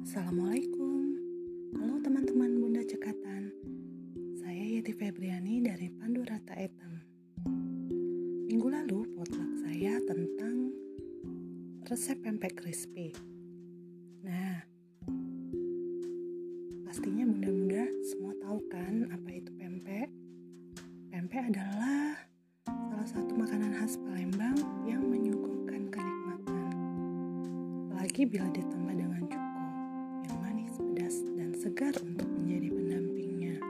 Assalamualaikum. Halo teman-teman Bunda Cekatan. Saya Yeti Febriani dari Pandu Rata Etam Minggu lalu potluck saya tentang resep pempek crispy. Nah Pastinya bunda-bunda semua tahu kan apa itu pempek? Pempek adalah salah satu makanan khas Palembang yang menyuguhkan kenikmatan. Apalagi bila ditambah dengan cukup segar untuk menjadi pendampingnya.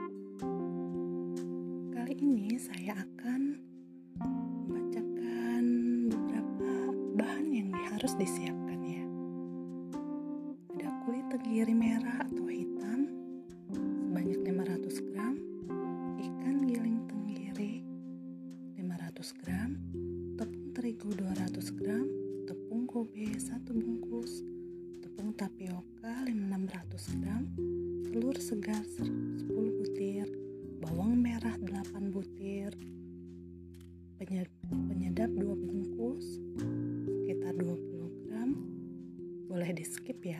Kali ini saya akan membacakan beberapa bahan yang harus disiapkan ya. Ada kulit tenggiri merah atau hitam sebanyak 500 gram, ikan giling tenggiri 500 gram, tepung terigu 200 gram, tepung kobe 1 bungkus, tepung tapioka 600 gram, telur segar 10 butir, bawang merah 8 butir, penyedap 2 bungkus, sekitar 20 gram, boleh di skip ya,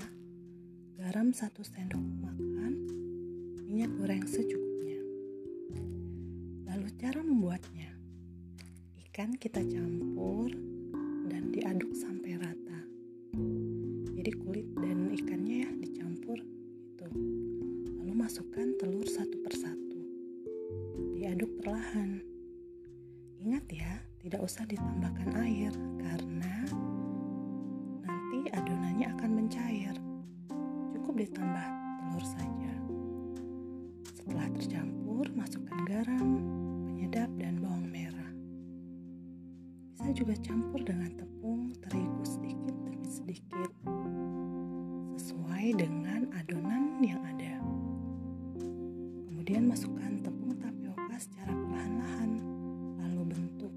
garam 1 sendok makan, minyak goreng secukupnya. Lalu cara membuatnya, ikan kita campur dan diaduk sampai rata. Jadi kulit dan masukkan telur satu persatu. Diaduk perlahan. Ingat ya, tidak usah ditambahkan air karena nanti adonannya akan mencair. Cukup ditambah telur saja. Setelah tercampur, masukkan garam, penyedap, dan bawang merah. Bisa juga campur dengan tepung terigu sedikit demi sedikit sesuai dengan adonan yang ada. Kemudian masukkan tepung tapioka secara perlahan-lahan, lalu bentuk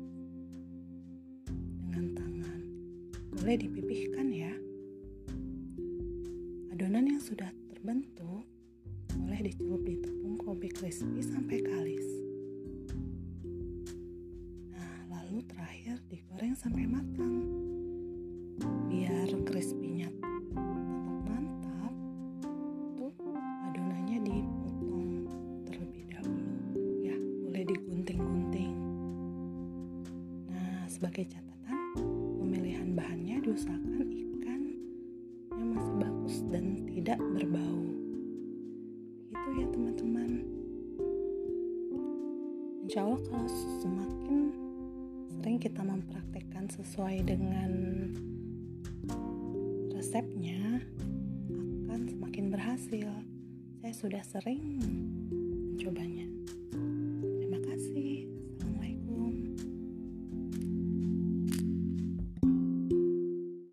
dengan tangan. Boleh dipipihkan ya. Adonan yang sudah terbentuk boleh dicelup di tepung kobe crispy sampai kalis. Nah, lalu terakhir digoreng sampai matang. Biar crispy-nya sebagai catatan, pemilihan bahannya diusahakan ikan yang masih bagus dan tidak berbau. Itu ya teman-teman. Insya Allah kalau semakin sering kita mempraktekkan sesuai dengan resepnya akan semakin berhasil. Saya sudah sering mencobanya.